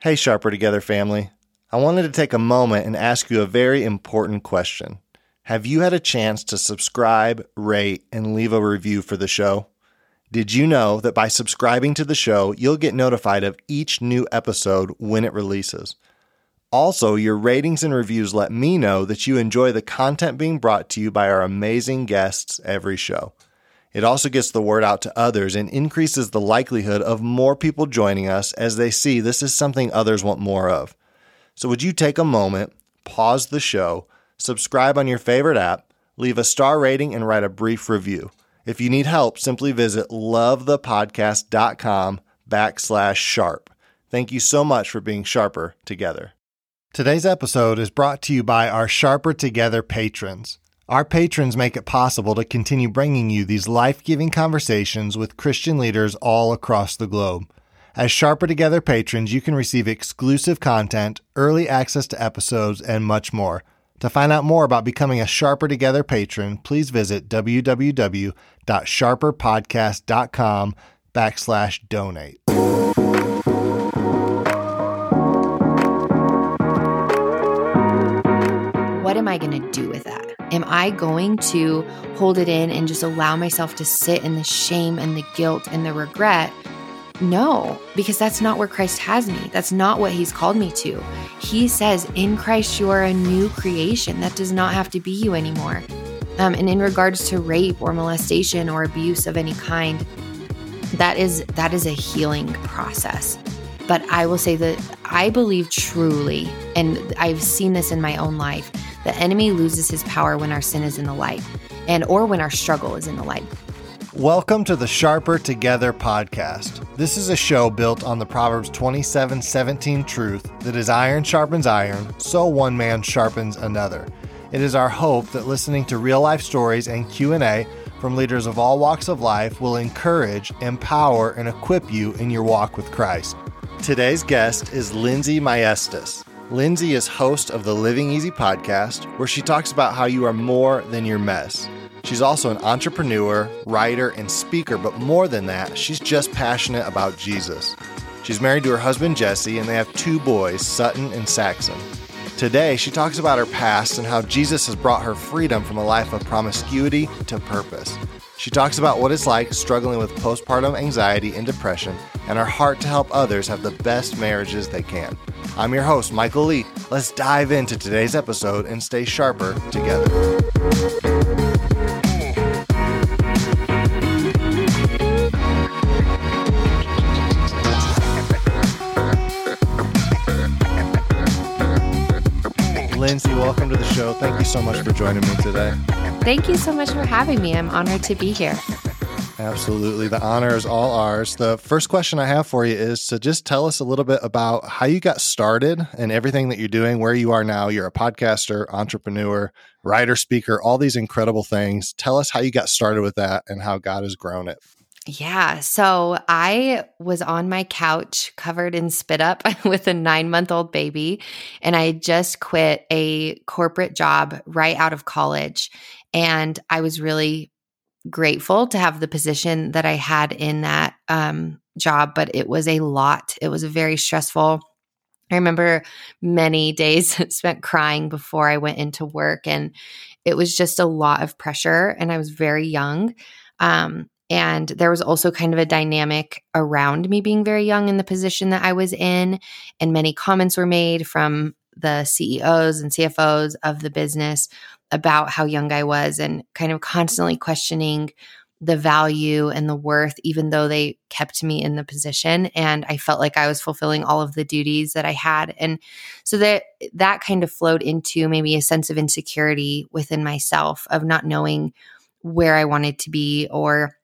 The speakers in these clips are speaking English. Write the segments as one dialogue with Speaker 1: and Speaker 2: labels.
Speaker 1: Hey, Sharper Together family. I wanted to take a moment and ask you a very important question. Have you had a chance to subscribe, rate, and leave a review for the show? Did you know that by subscribing to the show, you'll get notified of each new episode when it releases? Also, your ratings and reviews let me know that you enjoy the content being brought to you by our amazing guests every show. It also gets the word out to others and increases the likelihood of more people joining us as they see this is something others want more of. So, would you take a moment, pause the show, subscribe on your favorite app, leave a star rating, and write a brief review? If you need help, simply visit lovethepodcast.com backslash sharp. Thank you so much for being sharper together. Today's episode is brought to you by our Sharper Together patrons. Our patrons make it possible to continue bringing you these life giving conversations with Christian leaders all across the globe. As Sharper Together patrons, you can receive exclusive content, early access to episodes, and much more. To find out more about becoming a Sharper Together patron, please visit www.sharperpodcast.com backslash donate.
Speaker 2: What am I going to do with that? Am I going to hold it in and just allow myself to sit in the shame and the guilt and the regret? No, because that's not where Christ has me. That's not what he's called me to. He says, in Christ, you are a new creation. That does not have to be you anymore. Um, and in regards to rape or molestation or abuse of any kind, that is that is a healing process. But I will say that I believe truly, and I've seen this in my own life, the enemy loses his power when our sin is in the light and or when our struggle is in the light.
Speaker 1: Welcome to the Sharper Together podcast. This is a show built on the Proverbs 27 17 truth that is iron sharpens iron, so one man sharpens another. It is our hope that listening to real life stories and Q&A from leaders of all walks of life will encourage, empower, and equip you in your walk with Christ. Today's guest is Lindsay Maestas. Lindsay is host of the Living Easy podcast, where she talks about how you are more than your mess. She's also an entrepreneur, writer, and speaker, but more than that, she's just passionate about Jesus. She's married to her husband Jesse, and they have two boys, Sutton and Saxon. Today, she talks about her past and how Jesus has brought her freedom from a life of promiscuity to purpose. She talks about what it's like struggling with postpartum anxiety and depression and her heart to help others have the best marriages they can. I'm your host, Michael Lee. Let's dive into today's episode and stay sharper together. Lindsay, welcome to the show. Thank you so much for joining me today.
Speaker 2: Thank you so much for having me. I'm honored to be here.
Speaker 1: Absolutely. The honor is all ours. The first question I have for you is to just tell us a little bit about how you got started and everything that you're doing, where you are now. You're a podcaster, entrepreneur, writer, speaker, all these incredible things. Tell us how you got started with that and how God has grown it.
Speaker 2: Yeah. So I was on my couch covered in spit up with a nine month old baby, and I just quit a corporate job right out of college. And I was really grateful to have the position that I had in that um, job, but it was a lot. It was very stressful. I remember many days spent crying before I went into work, and it was just a lot of pressure. And I was very young. Um, and there was also kind of a dynamic around me being very young in the position that I was in. And many comments were made from the CEOs and CFOs of the business about how young I was and kind of constantly questioning the value and the worth, even though they kept me in the position. And I felt like I was fulfilling all of the duties that I had. And so that that kind of flowed into maybe a sense of insecurity within myself of not knowing where I wanted to be or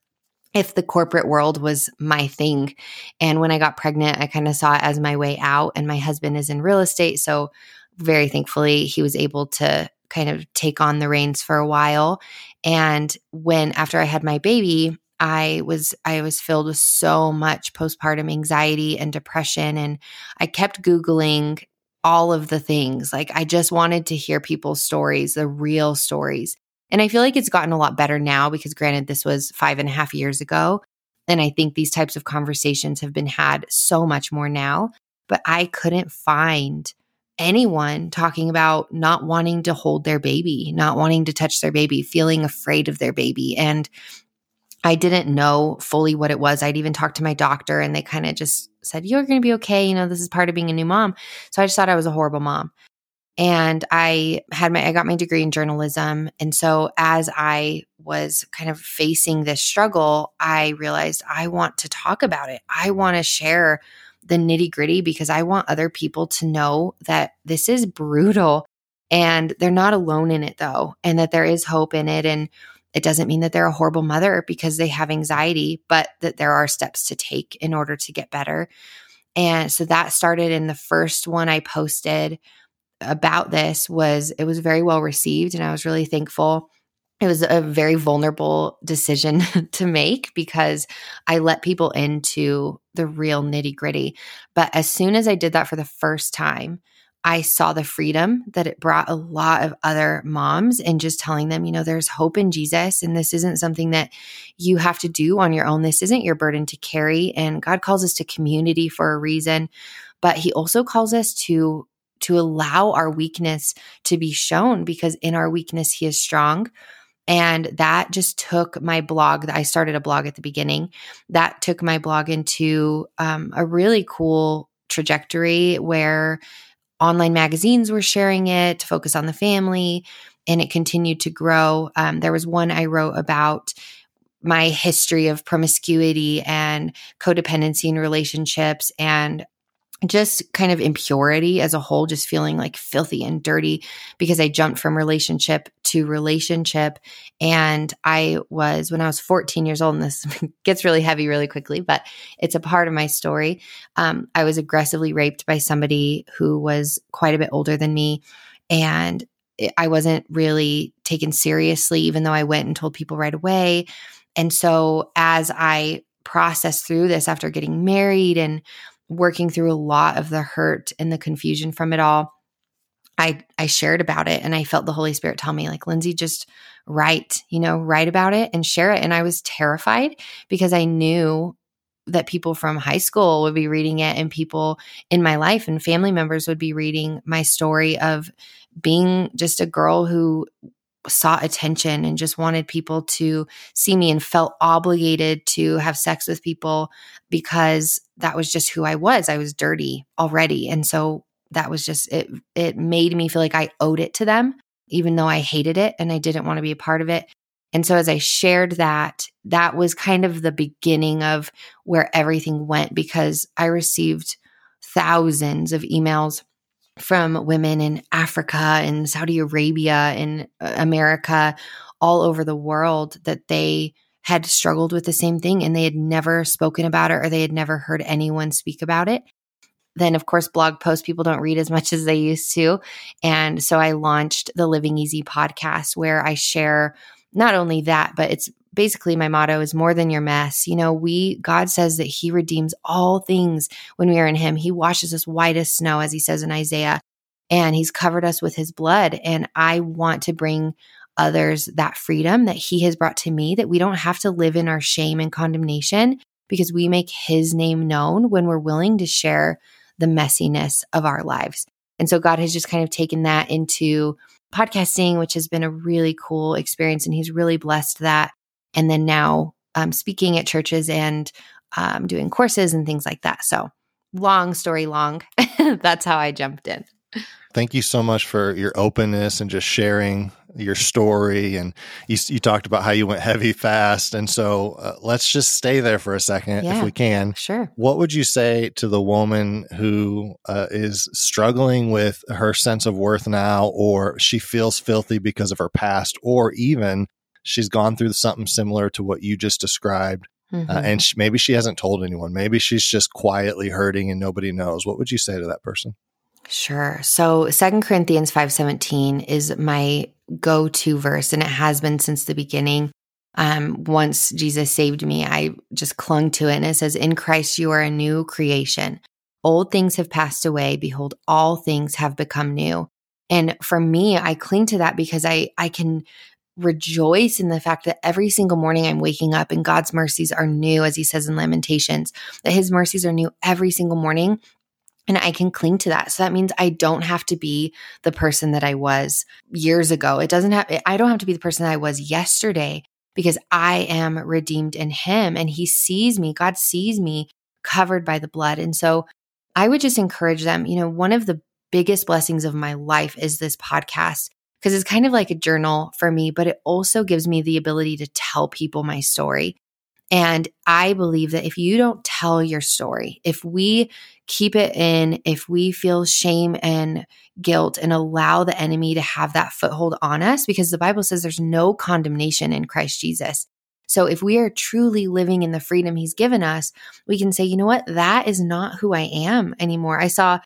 Speaker 2: if the corporate world was my thing. And when I got pregnant, I kind of saw it as my way out. And my husband is in real estate. So, very thankfully, he was able to kind of take on the reins for a while. And when after I had my baby, I was I was filled with so much postpartum anxiety and depression and I kept googling all of the things. Like I just wanted to hear people's stories, the real stories. And I feel like it's gotten a lot better now because, granted, this was five and a half years ago. And I think these types of conversations have been had so much more now. but I couldn't find anyone talking about not wanting to hold their baby, not wanting to touch their baby, feeling afraid of their baby. And I didn't know fully what it was. I'd even talked to my doctor and they kind of just said, You're going to be okay. You know, this is part of being a new mom. So I just thought I was a horrible mom. And I had my, I got my degree in journalism. And so as I was kind of facing this struggle, I realized I want to talk about it. I want to share the nitty gritty because I want other people to know that this is brutal and they're not alone in it though, and that there is hope in it. And it doesn't mean that they're a horrible mother because they have anxiety, but that there are steps to take in order to get better. And so that started in the first one I posted about this was it was very well received and I was really thankful it was a very vulnerable decision to make because I let people into the real nitty gritty. But as soon as I did that for the first time, I saw the freedom that it brought a lot of other moms and just telling them, you know, there's hope in Jesus and this isn't something that you have to do on your own. This isn't your burden to carry. And God calls us to community for a reason, but He also calls us to to allow our weakness to be shown because in our weakness He is strong. And that just took my blog. I started a blog at the beginning. That took my blog into um, a really cool trajectory where online magazines were sharing it to focus on the family, and it continued to grow. Um, there was one I wrote about my history of promiscuity and codependency in relationships and just kind of impurity as a whole, just feeling like filthy and dirty because I jumped from relationship to relationship. And I was, when I was 14 years old, and this gets really heavy really quickly, but it's a part of my story. Um, I was aggressively raped by somebody who was quite a bit older than me. And I wasn't really taken seriously, even though I went and told people right away. And so as I processed through this after getting married and working through a lot of the hurt and the confusion from it all, I I shared about it and I felt the Holy Spirit tell me like Lindsay just write, you know, write about it and share it. And I was terrified because I knew that people from high school would be reading it and people in my life and family members would be reading my story of being just a girl who sought attention and just wanted people to see me and felt obligated to have sex with people because that was just who I was. I was dirty already. And so that was just it it made me feel like I owed it to them even though I hated it and I didn't want to be a part of it. And so as I shared that, that was kind of the beginning of where everything went because I received thousands of emails from women in Africa and Saudi Arabia and uh, America, all over the world, that they had struggled with the same thing and they had never spoken about it or they had never heard anyone speak about it. Then, of course, blog posts people don't read as much as they used to. And so I launched the Living Easy podcast where I share not only that, but it's basically my motto is more than your mess. You know, we, God says that He redeems all things when we are in Him. He washes us white as snow, as He says in Isaiah, and He's covered us with His blood. And I want to bring others that freedom that He has brought to me, that we don't have to live in our shame and condemnation because we make His name known when we're willing to share the messiness of our lives. And so God has just kind of taken that into podcasting, which has been a really cool experience. And He's really blessed that and then now um, speaking at churches and um, doing courses and things like that. So, long story long, that's how I jumped in.
Speaker 1: Thank you so much for your openness and just sharing your story. And you, you talked about how you went heavy fast. And so uh, let's just stay there for a second yeah, if we can.
Speaker 2: Sure.
Speaker 1: What would you say to the woman who uh, is struggling with her sense of worth now, or she feels filthy because of her past, or even she's gone through something similar to what you just described. Uh, mm-hmm. Uh, and she, maybe she hasn't told anyone. Maybe she's just quietly hurting and nobody knows. What would you say to that person?
Speaker 2: Sure. So Second Corinthians 5:17 is my go-to verse and it has been since the beginning. Um, once Jesus saved me, I just clung to it and it says in Christ you are a new creation. Old things have passed away, behold all things have become new. And for me, I cling to that because I I can rejoice in the fact that every single morning I'm waking up and God's mercies are new, as he says in Lamentations, that his mercies are new every single morning. And I can cling to that. So that means I don't have to be the person that I was years ago. It doesn't have, I don't have to be the person that I was yesterday because I am redeemed in Him and He sees me. God sees me covered by the blood. And so I would just encourage them. You know, one of the biggest blessings of my life is this podcast because it's kind of like a journal for me, but it also gives me the ability to tell people my story. And I believe that if you don't tell your story, if we keep it in, if we feel shame and guilt and allow the enemy to have that foothold on us, because the Bible says there's no condemnation in Christ Jesus. So if we are truly living in the freedom he's given us, we can say, you know what? That is not who I am anymore. I saw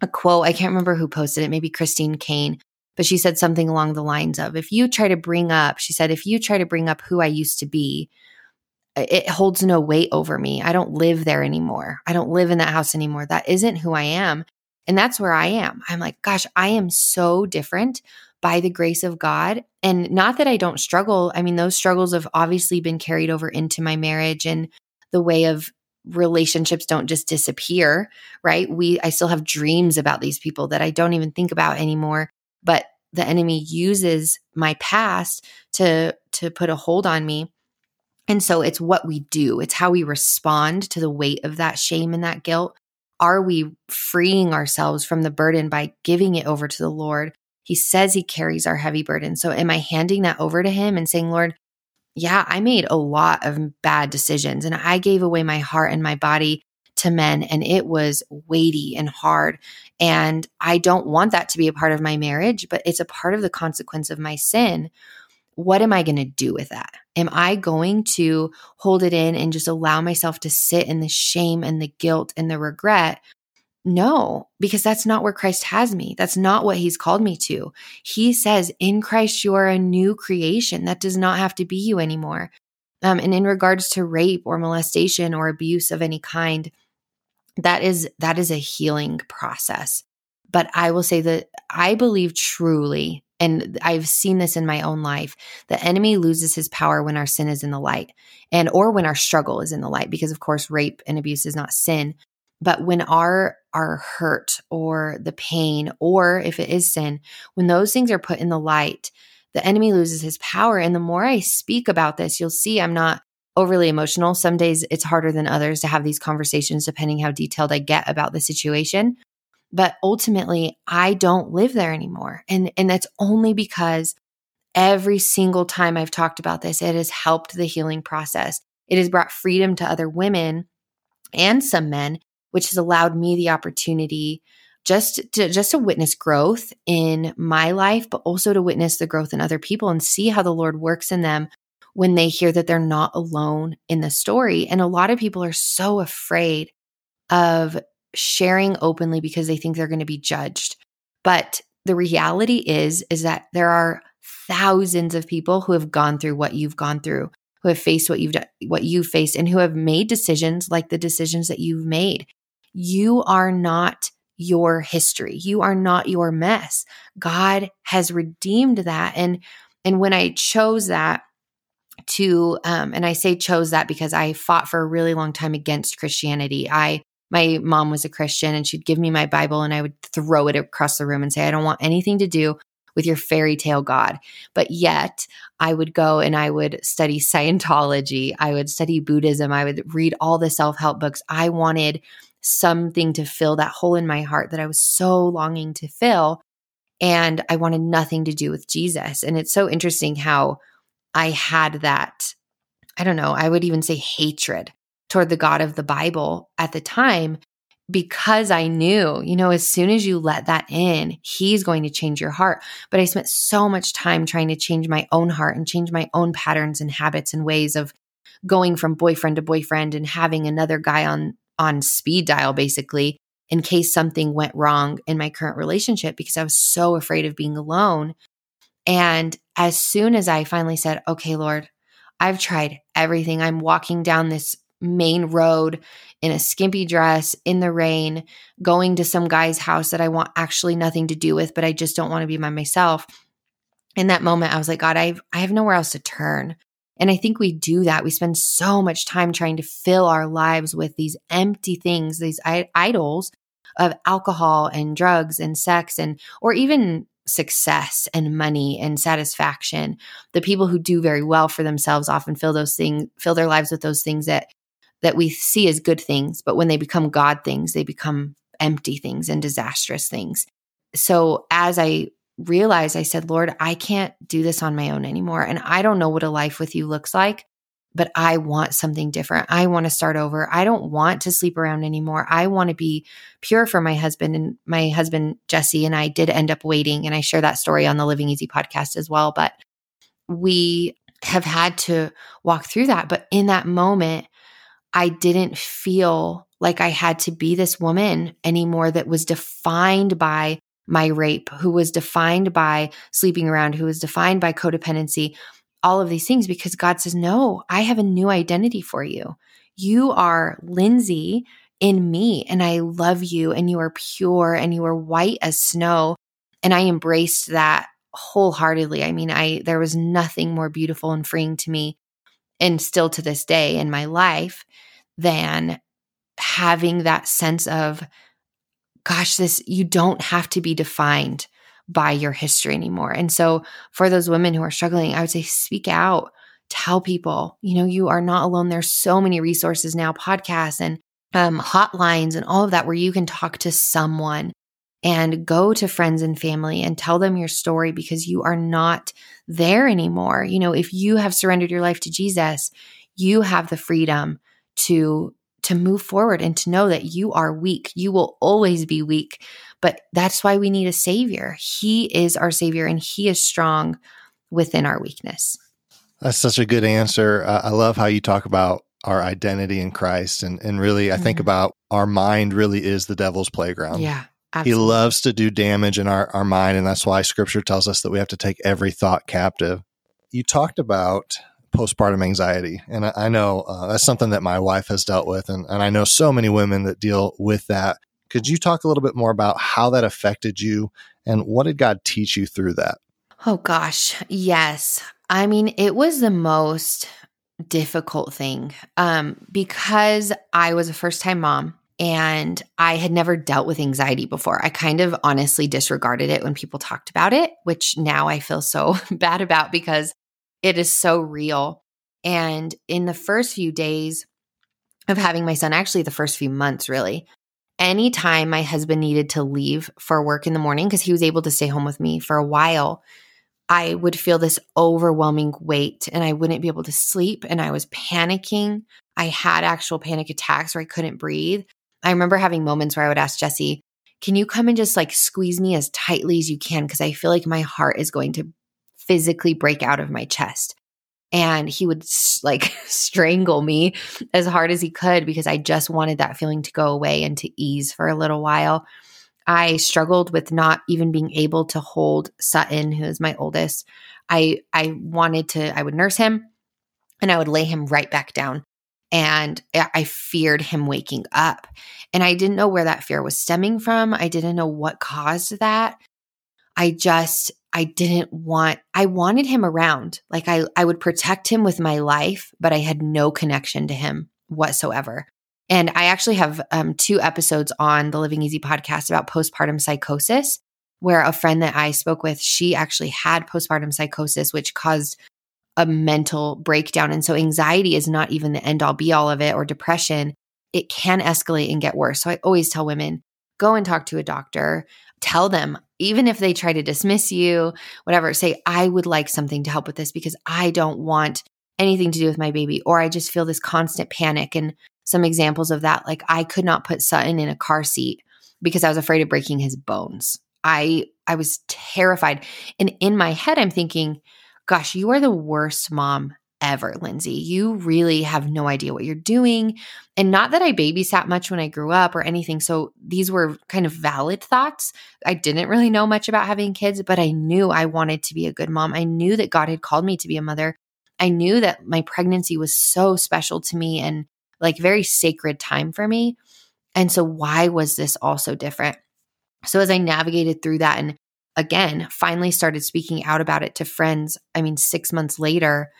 Speaker 2: a quote, I can't remember who posted it, maybe Christine Caine, but she said something along the lines of, if you try to bring up, she said, if you try to bring up who I used to be, it holds no weight over me. I don't live there anymore. I don't live in that house anymore. That isn't who I am. And that's where I am. I'm like, gosh, I am so different by the grace of God. And not that I don't struggle. I mean, those struggles have obviously been carried over into my marriage and the way of relationships don't just disappear, right? We I still have dreams about these people that I don't even think about anymore, but the enemy uses my past to to put a hold on me and so it's what we do, it's how we respond to the weight of that shame and that guilt. Are we freeing ourselves from the burden by giving it over to the Lord? He says he carries our heavy burden. So am I handing that over to him and saying, Lord, yeah, I made a lot of bad decisions and I gave away my heart and my body to men and it was weighty and hard. And I don't want that to be a part of my marriage, but it's a part of the consequence of my sin what am I going to do with that? Am I going to hold it in and just allow myself to sit in the shame and the guilt and the regret? No, because that's not where Christ has me. That's not what he's called me to. He says, in Christ, you are a new creation. That does not have to be you anymore. Um, and in regards to rape or molestation or abuse of any kind, that is that is a healing process. But I will say that I believe truly and I've seen this in my own life. The enemy loses his power when our sin is in the light and or when our struggle is in the light because of course rape and abuse is not sin. But when our our hurt or the pain or if it is sin, when those things are put in the light, the enemy loses his power and the more I speak about this, you'll see I'm not overly emotional. Some days it's harder than others to have these conversations depending how detailed I get about the situation but ultimately I don't live there anymore. And and that's only because every single time I've talked about this it has helped the healing process. It has brought freedom to other women and some men, which has allowed me the opportunity just to just to witness growth in my life but also to witness the growth in other people and see how the Lord works in them when they hear that they're not alone in the story. And a lot of people are so afraid of sharing openly because they think they're going to be judged. But the reality is is that there are thousands of people who have gone through what you've gone through, who have faced what you've done, what you've faced and who have made decisions like the decisions that you've made. You are not your history. You are not your mess. God has redeemed that and and when I chose that to um and I say chose that because I fought for a really long time against Christianity. I my mom was a Christian and she'd give me my Bible and I would throw it across the room and say, I don't want anything to do with your fairy tale God. But yet I would go and I would study Scientology. I would study Buddhism. I would read all the self help books. I wanted something to fill that hole in my heart that I was so longing to fill. And I wanted nothing to do with Jesus. And it's so interesting how I had that. I don't know, I would even say hatred toward the God of the Bible at the time because I knew, you know, as soon as you let that in, he's going to change your heart. But I spent so much time trying to change my own heart and change my own patterns and habits and ways of going from boyfriend to boyfriend and having another guy on on speed dial basically in case something went wrong in my current relationship because I was so afraid of being alone. And as soon as I finally said, "Okay, Lord, I've tried everything. I'm walking down this main road in a skimpy dress in the rain, going to some guy's house that I want actually nothing to do with, but I just don't want to be by myself. In that moment, I was like, God, I have, I have nowhere else to turn. And I think we do that. We spend so much time trying to fill our lives with these empty things, these idols of alcohol and drugs and sex and, or even success and money and satisfaction. The people who do very well for themselves often fill those things, fill their lives with those things that that we see as good things, but when they become God things, they become empty things and disastrous things. So as I realized, I said, Lord, I can't do this on my own anymore. And I don't know what a life with you looks like but I want something different. I want to start over. I don't want to sleep around anymore. I want to be pure for my husband. And my husband, Jesse, and I did end up waiting. And I share that story on the Living Easy podcast as well. But we have had to walk through that. But in that moment, I didn't feel like I had to be this woman anymore that was defined by my rape, who was defined by sleeping around, who was defined by codependency all of these things because God says, No, I have a new identity for you. You are Lindsay in me, and I love you, and you are pure, and you are white as snow. And I embraced that wholeheartedly. I mean, I there was nothing more beautiful and freeing to me, and still to this day in my life, than having that sense of, gosh, this you don't have to be defined by your history anymore. And so for those women who are struggling, I would say speak out, tell people, you know, you are not alone. There's so many resources now, podcasts and um, hotlines and all of that where you can talk to someone and go to friends and family and tell them your story because you are not there anymore. You know, if you have surrendered your life to Jesus, you have the freedom to to move forward and to know that you are weak. You will always be weak, but that's why we need a savior. He is our savior and he is strong within our weakness.
Speaker 1: That's such a good answer. Uh, I love how you talk about our identity in Christ. And, and really, I mm-hmm. think about our mind really is the devil's playground.
Speaker 2: Yeah.
Speaker 1: Absolutely. He loves to do damage in our, our mind. And that's why scripture tells us that we have to take every thought captive. You talked about postpartum anxiety. And I, I know uh, that's something that my wife has dealt with. And, and I know so many women that deal with that. Could you talk a little bit more about how that affected you and what did God teach you through that?
Speaker 2: Oh, gosh. Yes. I mean, it was the most difficult thing um, because I was a first time mom and I had never dealt with anxiety before. I kind of honestly disregarded it when people talked about it, which now I feel so bad about because it is so real. And in the first few days of having my son, actually, the first few months, really, anytime my husband needed to leave for work in the morning, because he was able to stay home with me for a while, I would feel this overwhelming weight and I wouldn't be able to sleep. And I was panicking. I had actual panic attacks where I couldn't breathe. I remember having moments where I would ask Jesse, Can you come and just like squeeze me as tightly as you can? Because I feel like my heart is going to physically break out of my chest. And he would like strangle me as hard as he could because I just wanted that feeling to go away and to ease for a little while. I struggled with not even being able to hold Sutton, who is my oldest. I I wanted to I would nurse him and I would lay him right back down and I feared him waking up. And I didn't know where that fear was stemming from. I didn't know what caused that. I just I didn't want I wanted him around. Like I I would protect him with my life, but I had no connection to him whatsoever. And I actually have um, two episodes on the Living Easy podcast about postpartum psychosis, where a friend that I spoke with, she actually had postpartum psychosis, which caused a mental breakdown. And so anxiety is not even the end all be all of it or depression. It can escalate and get worse. So I always tell women go and talk to a doctor tell them, even if they try to dismiss you, whatever, say, I would like something to help with this because I don't want anything to do with my baby, or I just feel this constant panic. And some examples of that, like I could not put Sutton in a car seat because I was afraid of breaking his bones. I I was terrified. And in my head, I'm thinking, gosh, you are the worst mom ever, Lindsay. You really have no idea what you're doing. And not that I babysat much when I grew up or anything. So these were kind of valid thoughts. I didn't really know much about having kids, but I knew I wanted to be a good mom. I knew that God had called me to be a mother. I knew that my pregnancy was so special to me and like very sacred time for me. And so, why was this all so different? So, as I navigated through that and again, finally started speaking out about it to friends, I mean, six months later,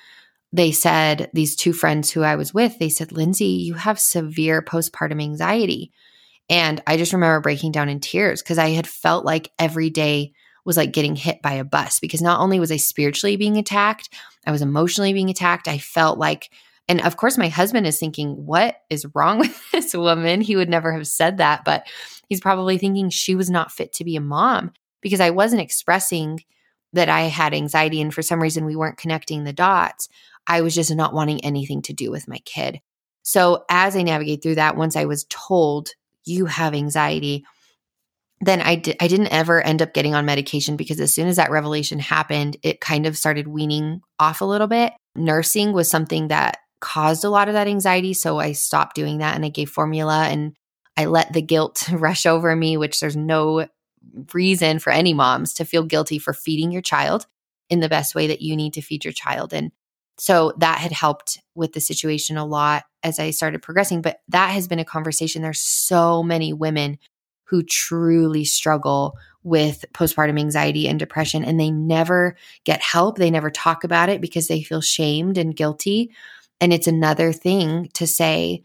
Speaker 2: they said, these two friends who I was with, they said, Lindsay, you have severe postpartum anxiety. And I just remember breaking down in tears because I had felt like every day was like getting hit by a bus because not only was I spiritually being attacked, I was emotionally being attacked. I felt like, and of course, my husband is thinking, what is wrong with this woman? He would never have said that, but he's probably thinking she was not fit to be a mom because I wasn't expressing that I had anxiety. And for some reason, we weren't connecting the dots. I was just not wanting anything to do with my kid. So, as I navigate through that, once I was told you have anxiety, then I, di- I didn't ever end up getting on medication because as soon as that revelation happened, it kind of started weaning off a little bit. Nursing was something that caused a lot of that anxiety. So I stopped doing that and I gave formula and I let the guilt rush over me, which there's no reason for any moms to feel guilty for feeding your child in the best way that you need to feed your child. And so that had helped with the situation a lot as I started progressing. But that has been a conversation. There's so many women who truly struggle with postpartum anxiety and depression, and they never get help. They never talk about it because they feel shamed and guilty. And it's another thing to say,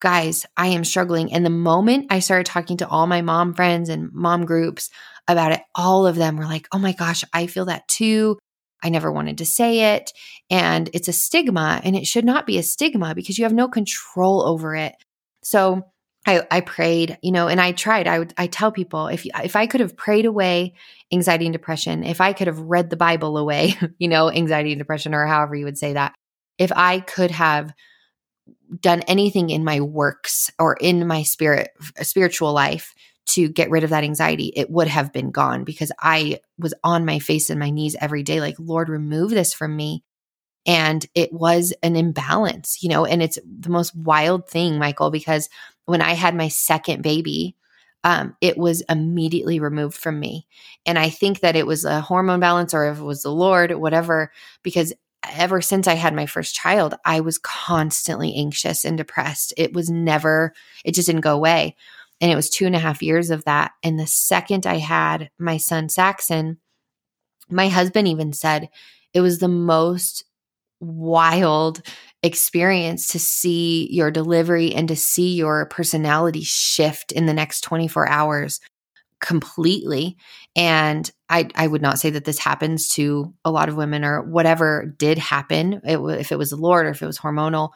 Speaker 2: guys, I am struggling. And the moment I started talking to all my mom friends and mom groups about it, all of them were like, oh my gosh, I feel that too. I never wanted to say it. And it's a stigma, and it should not be a stigma because you have no control over it. So I, I prayed, you know, and I tried. I would I tell people if if I could have prayed away anxiety and depression, if I could have read the Bible away, you know, anxiety and depression, or however you would say that, if I could have done anything in my works or in my spirit uh, spiritual life to get rid of that anxiety, it would have been gone because I was on my face and my knees every day, like, Lord, remove this from me. And it was an imbalance, you know, and it's the most wild thing, Michael, because when I had my second baby, um, it was immediately removed from me. And I think that it was a hormone balance or if it was the Lord, whatever, because ever since I had my first child, I was constantly anxious and depressed. It was never, it just didn't go away. And it was two and a half years of that. And the second I had my son Saxon, my husband even said it was the most wild experience to see your delivery and to see your personality shift in the next 24 hours completely. And I, I would not say that this happens to a lot of women or whatever did happen, it, if it was the Lord or if it was hormonal.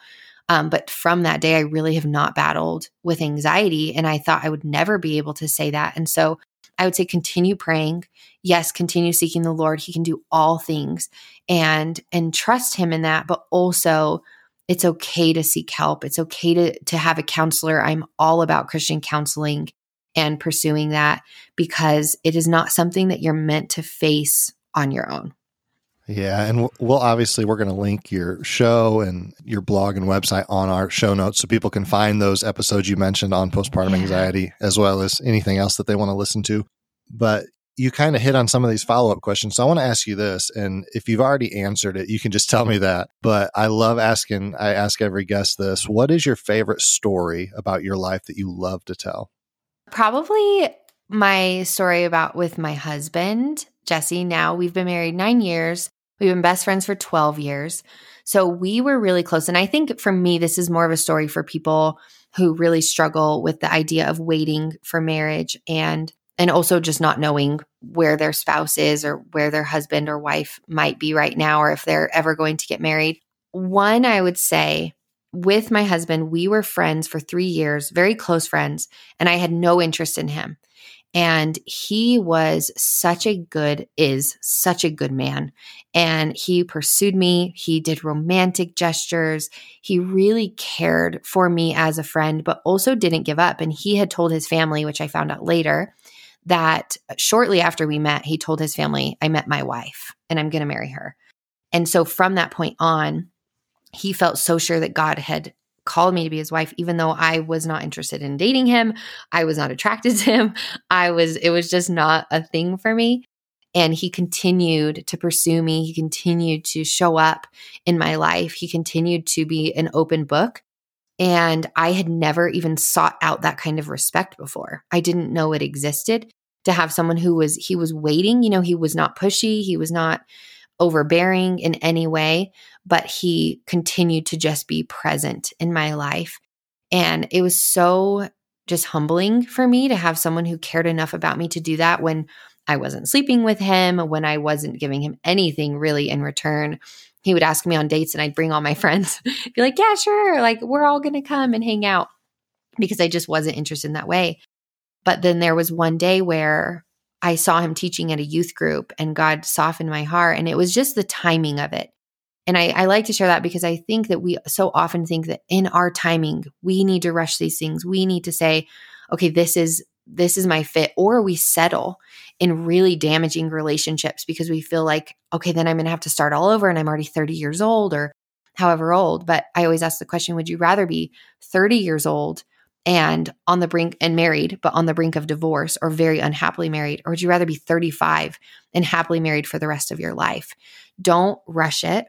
Speaker 2: Um, but from that day, I really have not battled with anxiety. And I thought I would never be able to say that. And so I would say continue praying. Yes, continue seeking the Lord. He can do all things and and trust him in that, but also it's okay to seek help. It's okay to to have a counselor. I'm all about Christian counseling and pursuing that because it is not something that you're meant to face on your own.
Speaker 1: Yeah, and we'll obviously we're going to link your show and your blog and website on our show notes so people can find those episodes you mentioned on postpartum yeah. anxiety as well as anything else that they want to listen to. But you kind of hit on some of these follow up questions. So I want to ask you this, and if you've already answered it, you can just tell me that. But I love asking, I ask every guest this what is your favorite story about your life that you love to tell?
Speaker 2: Probably my story about with my husband, Jesse. Now we've been married nine years. We've been best friends for 12 years. So we were really close. And I think for me, this is more of a story for people who really struggle with the idea of waiting for marriage and and also just not knowing where their spouse is or where their husband or wife might be right now or if they're ever going to get married. One, I would say with my husband, we were friends for three years, very close friends, and I had no interest in him. And he was such a good, is such a good man. And he pursued me. He did romantic gestures. He really cared for me as a friend, but also didn't give up. And he had told his family, which I found out later, that shortly after we met, he told his family, I met my wife and I'm going to marry her. And so from that point on, he felt so sure that God had called me to be his wife even though I was not interested in dating him. I was not attracted to him. I was it was just not a thing for me. And he continued to pursue me. He continued to show up in my life. He continued to be an open book. And I had never even sought out that kind of respect before. I didn't know it existed to have someone who was, he was waiting. You know, he was not pushy. He was not overbearing in any way, but he continued to just be present in my life. And it was so just humbling for me to have someone who cared enough about me to do that when I wasn't sleeping with him, when I wasn't giving him anything really in return. He would ask me on dates and I'd bring all my friends, be like, yeah, sure. Like, we're all going to come and hang out because I just wasn't interested in that way. But then there was one day where I saw him teaching at a youth group and God softened my heart. And it was just the timing of it. And I, I, like to share that because I think that we so often think that in our timing, we need to rush these things. We need to say, okay, this is this is my fit, or we settle in really damaging relationships because we feel like, okay, then I'm gonna have to start all over and I'm already 30 years old or however old. But I always ask the question, would you rather be 30 years old and on the brink and married, but on the brink of divorce or very unhappily married? Or would you rather be 35 and happily married for the rest of your life? Don't rush it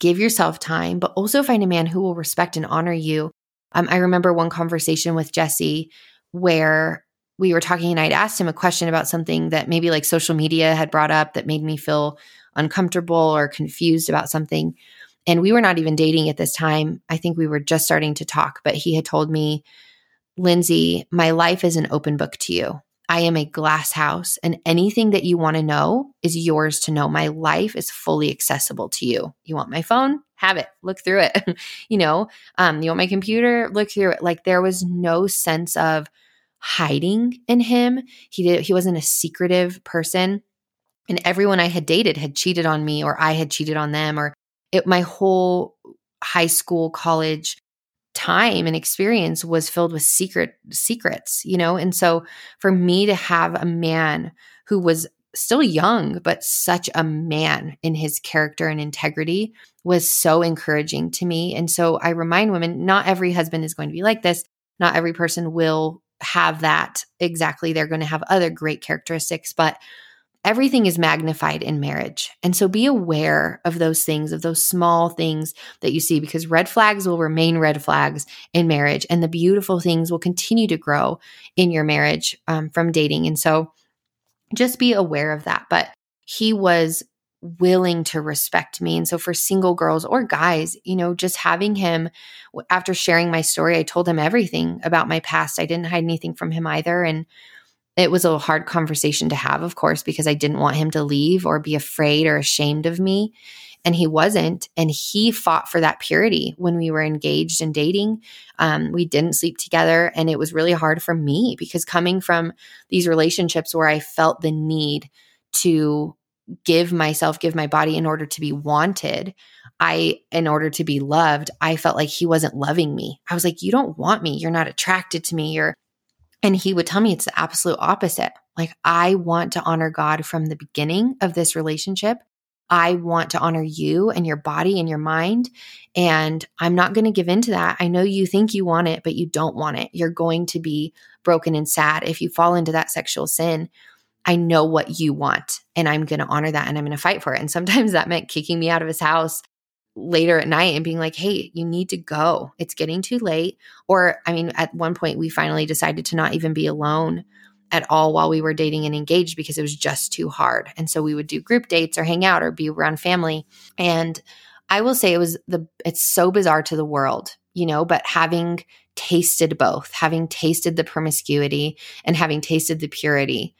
Speaker 2: give yourself time, but also find a man who will respect and honor you. Um, I remember one conversation with Jesse where we were talking and I'd asked him a question about something that maybe like social media had brought up that made me feel uncomfortable or confused about something. And we were not even dating at this time. I think we were just starting to talk, but he had told me, Lindsay, my life is an open book to you. I am a glass house, and anything that you want to know is yours to know. My life is fully accessible to you. You want my phone? Have it. Look through it. you know, um, you want my computer? Look through it. Like there was no sense of hiding in him. He did. He wasn't a secretive person, and everyone I had dated had cheated on me, or I had cheated on them, or it. My whole high school, college time and experience was filled with secret secrets, you know? And so for me to have a man who was still young, but such a man in his character and integrity was so encouraging to me. And so I remind women not every husband is going to be like this. Not every person will have that exactly. They're going to have other great characteristics, but everything is magnified in marriage. And so be aware of those things, of those small things that you see, because red flags will remain red flags in marriage, and the beautiful things will continue to grow in your marriage um, from dating. And so just be aware of that. But he was willing to respect me. And so for single girls or guys, you know, just having him after sharing my story, I told him everything about my past. I didn't hide anything from him either. And it was a hard conversation to have, of course, because I didn't want him to leave or be afraid or ashamed of me. And he wasn't. And he fought for that purity when we were engaged and dating. Um, we didn't sleep together. And it was really hard for me because coming from these relationships where I felt the need to give myself, give my body in order to be wanted, I, in order to be loved, I felt like he wasn't loving me. I was like, you don't want me. You're not attracted to me. You're and he would tell me it's the absolute opposite. Like, I want to honor God from the beginning of this relationship. I want to honor you and your body and your mind. And I'm not going to give in to that. I know you think you want it, but you don't want it. You're going to be broken and sad if you fall into that sexual sin. I know what you want, and I'm going to honor that and I'm going to fight for it. And sometimes that meant kicking me out of his house later at night and being like, hey, you need to go. It's getting too late. Or, I mean, at one point, we finally decided to not even be alone at all while we were dating and engaged because it was just too hard. And so we would do group dates or hang out or be around family. And I will say it was the, it's so bizarre to the world, you know, but having tasted both, having tasted the promiscuity and having tasted the purity,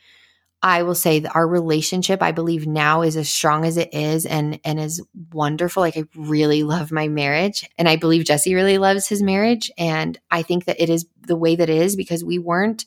Speaker 2: I will say that our relationship, I believe now is as strong as it is and and is wonderful. Like I really love my marriage and I believe Jesse really loves his marriage. And I think that it is the way that it is because we weren't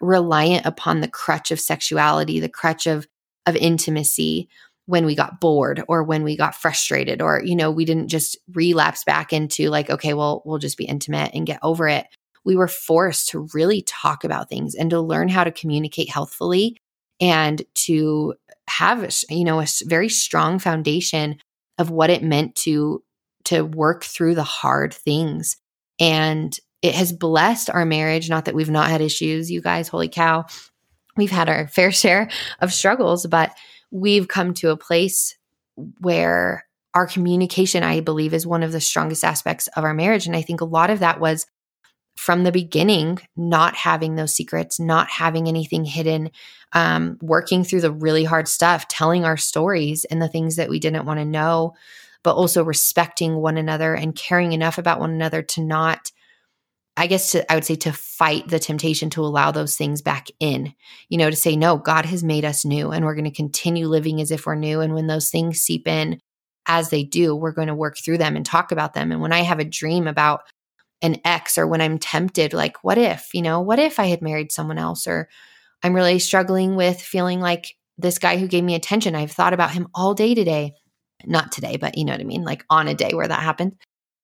Speaker 2: reliant upon the crutch of sexuality, the crutch of of intimacy when we got bored or when we got frustrated or you know we didn't just relapse back into like okay well we'll just be intimate and get over it we were forced to really talk about things and to learn how to communicate healthfully and to have you know a very strong foundation of what it meant to to work through the hard things. And it has blessed our marriage not that we've not had issues you guys holy cow. We've had our fair share of struggles but we've come to a place where our communication i believe is one of the strongest aspects of our marriage. And i think a lot of that was from the beginning, not having those secrets, not having anything hidden, um, working through the really hard stuff, telling our stories and the things that we didn't want to know, but also respecting one another and caring enough about one another to not I guess to, I would say to fight the temptation to allow those things back in, you know, to say, no, God has made us new and we're going to continue living as if we're new. And when those things seep in as they do, we're going to work through them and talk about them. And when I have a dream about an ex or when I'm tempted, like, what if, you know, what if I had married someone else? Or I'm really struggling with feeling like this guy who gave me attention, I've thought about him all day today. Not today, but you know what I mean? Like on a day where that happened.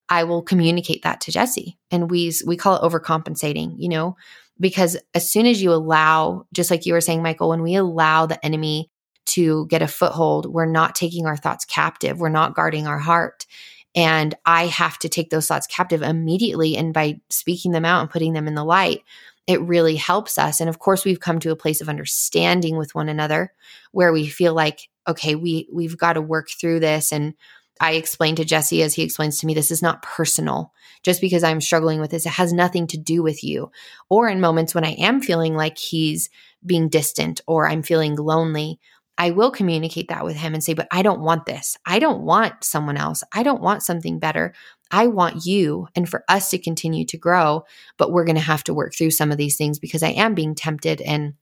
Speaker 2: I will communicate that to Jesse. And we we call it overcompensating, you know, because as soon as you allow, just like you were saying, Michael, when we allow the enemy to get a foothold, we're not taking our thoughts captive. We're not guarding our heart. And I have to take those thoughts captive immediately. And by speaking them out and putting them in the light, it really helps us. And of course, we've come to a place of understanding with one another where we feel like, okay, we we've got to work through this. And I explain to Jesse as he explains to me, this is not personal. Just because I'm struggling with this, it has nothing to do with you. Or in moments when I am feeling like he's being distant or I'm feeling lonely, I will communicate that with him and say, but I don't want this. I don't want someone else. I don't want something better. I want you and for us to continue to grow, but we're going to have to work through some of these things because I am being tempted and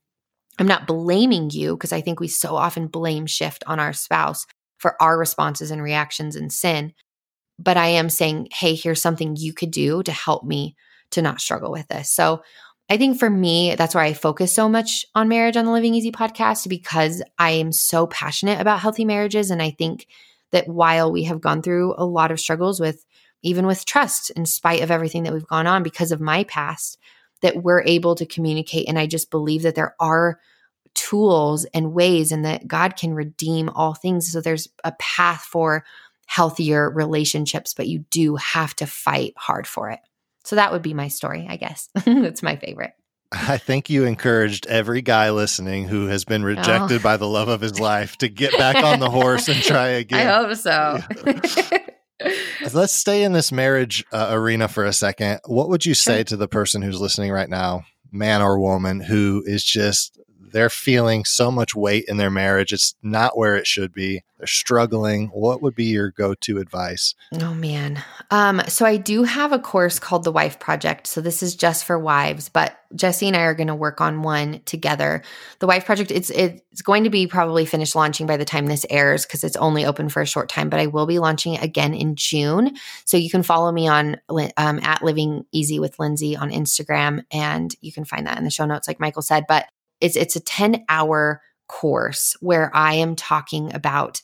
Speaker 2: I'm not blaming you because I think we so often blame shift on our spouse for our responses and reactions and sin. But I am saying, hey, here's something you could do to help me to not struggle with this. So I think for me, that's why I focus so much on marriage on the Living Easy podcast because I am so passionate about healthy marriages. And I think that while we have gone through a lot of struggles with even with trust, in spite of everything that we've gone on because of my past, that we're able to communicate. And I just believe that there are tools and ways and that God can redeem all things. So there's a path for healthier relationships, but you do have to fight hard for it. So that would be my story, I guess. That's my favorite.
Speaker 1: I think you encouraged every guy listening who has been rejected oh. by the love of his life to get back on the horse and try again.
Speaker 2: I hope so.
Speaker 1: Let's stay in this marriage uh, arena for a second. What would you say to the person who's listening right now, man or woman, who is just they're feeling so much weight in their marriage. It's not where it should be. They're struggling. What would be your go to advice?
Speaker 2: Oh, man. Um, so I do have a course called the Wife Project. So this is just for wives, but Jesse and I are going to work on one together. The Wife Project, it's it's going to be probably finished launching by the time this airs because it's only open for a short time, but I will be launching it again in June. So you can follow me on um, at Living Easy with Lindsay on Instagram, and you can find that in the show notes, like Michael said. But it's it's a 10 hour course where I am talking about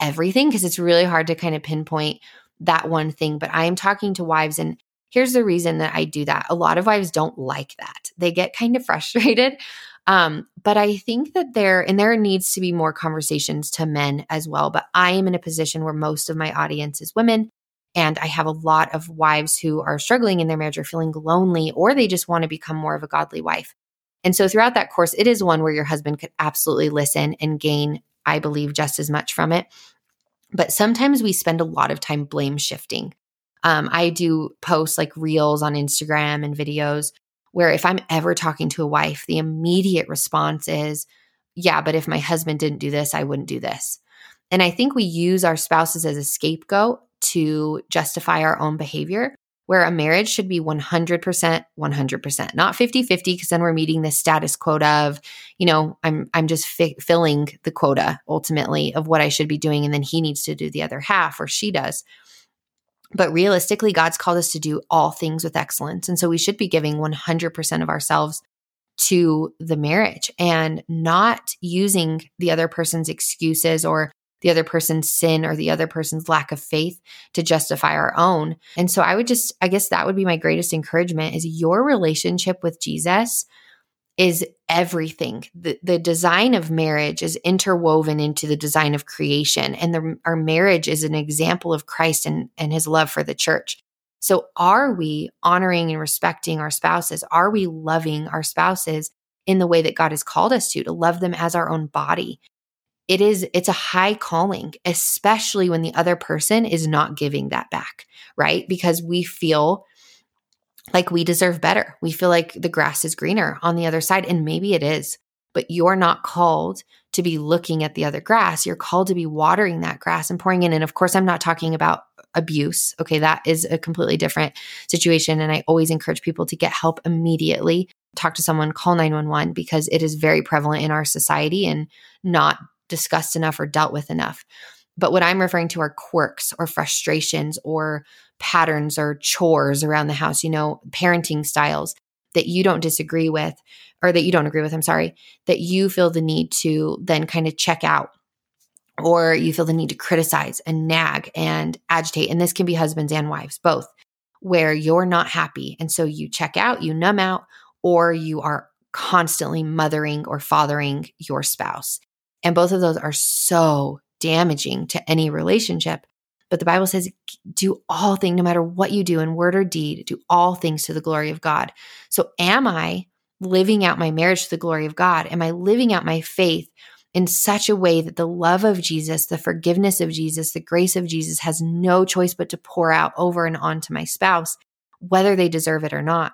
Speaker 2: everything because it's really hard to kind of pinpoint that one thing. But I am talking to wives, and here's the reason that I do that. A lot of wives don't like that, they get kind of frustrated. Um, but I think that there, and there needs to be more conversations to men as well. But I am in a position where most of my audience is women. And I have a lot of wives who are struggling in their marriage or feeling lonely, or they just want to become more of a godly wife. And so throughout that course, it is one where your husband could absolutely listen and gain, I believe, just as much from it. But sometimes we spend a lot of time blame shifting. Um, I do post like reels on Instagram and videos where if I'm ever talking to a wife, the immediate response is, yeah, but if my husband didn't do this, I wouldn't do this. And I think we use our spouses as a scapegoat to justify our own behavior where a marriage should be 100% 100% not 50-50 because then we're meeting the status quota of you know i'm i'm just fi- filling the quota ultimately of what i should be doing and then he needs to do the other half or she does. But realistically god's called us to do all things with excellence and so we should be giving 100% of ourselves to the marriage and not using the other person's excuses or the other person's sin or the other person's lack of faith to justify our own. And so I would just, I guess that would be my greatest encouragement is your relationship with Jesus is everything. The, the design of marriage is interwoven into the design of creation. And the, our marriage is an example of Christ and, and his love for the church. So are we honoring and respecting our spouses? Are we loving our spouses in the way that God has called us to, to love them as our own body? It is it's a high calling especially when the other person is not giving that back right because we feel like we deserve better we feel like the grass is greener on the other side and maybe it is but you're not called to be looking at the other grass you're called to be watering that grass and pouring in and of course i'm not talking about abuse. Okay, that is a completely different situation. And I always encourage people to get help immediately. Talk to someone, call 911 because it is very prevalent in our society and not discussed enough or dealt with enough. But what I'm referring to are quirks or frustrations or patterns or chores around the house, you know, parenting styles that you don't disagree with or that you don't agree with, I'm sorry, that you feel the need to then kind of check out or you feel the need to criticize and nag and agitate. And this can be husbands and wives, both, where you're not happy. And so you check out, you numb out, or you are constantly mothering or fathering your spouse. And both of those are so damaging to any relationship. But the Bible says, do all things, no matter what you do in word or deed, do all things to the glory of God. So, am I living out my marriage to the glory of God? Am I living out my faith in such a way that the love of Jesus, the forgiveness of Jesus, the grace of Jesus has no choice but to pour out over and on to my spouse, whether they deserve it or not?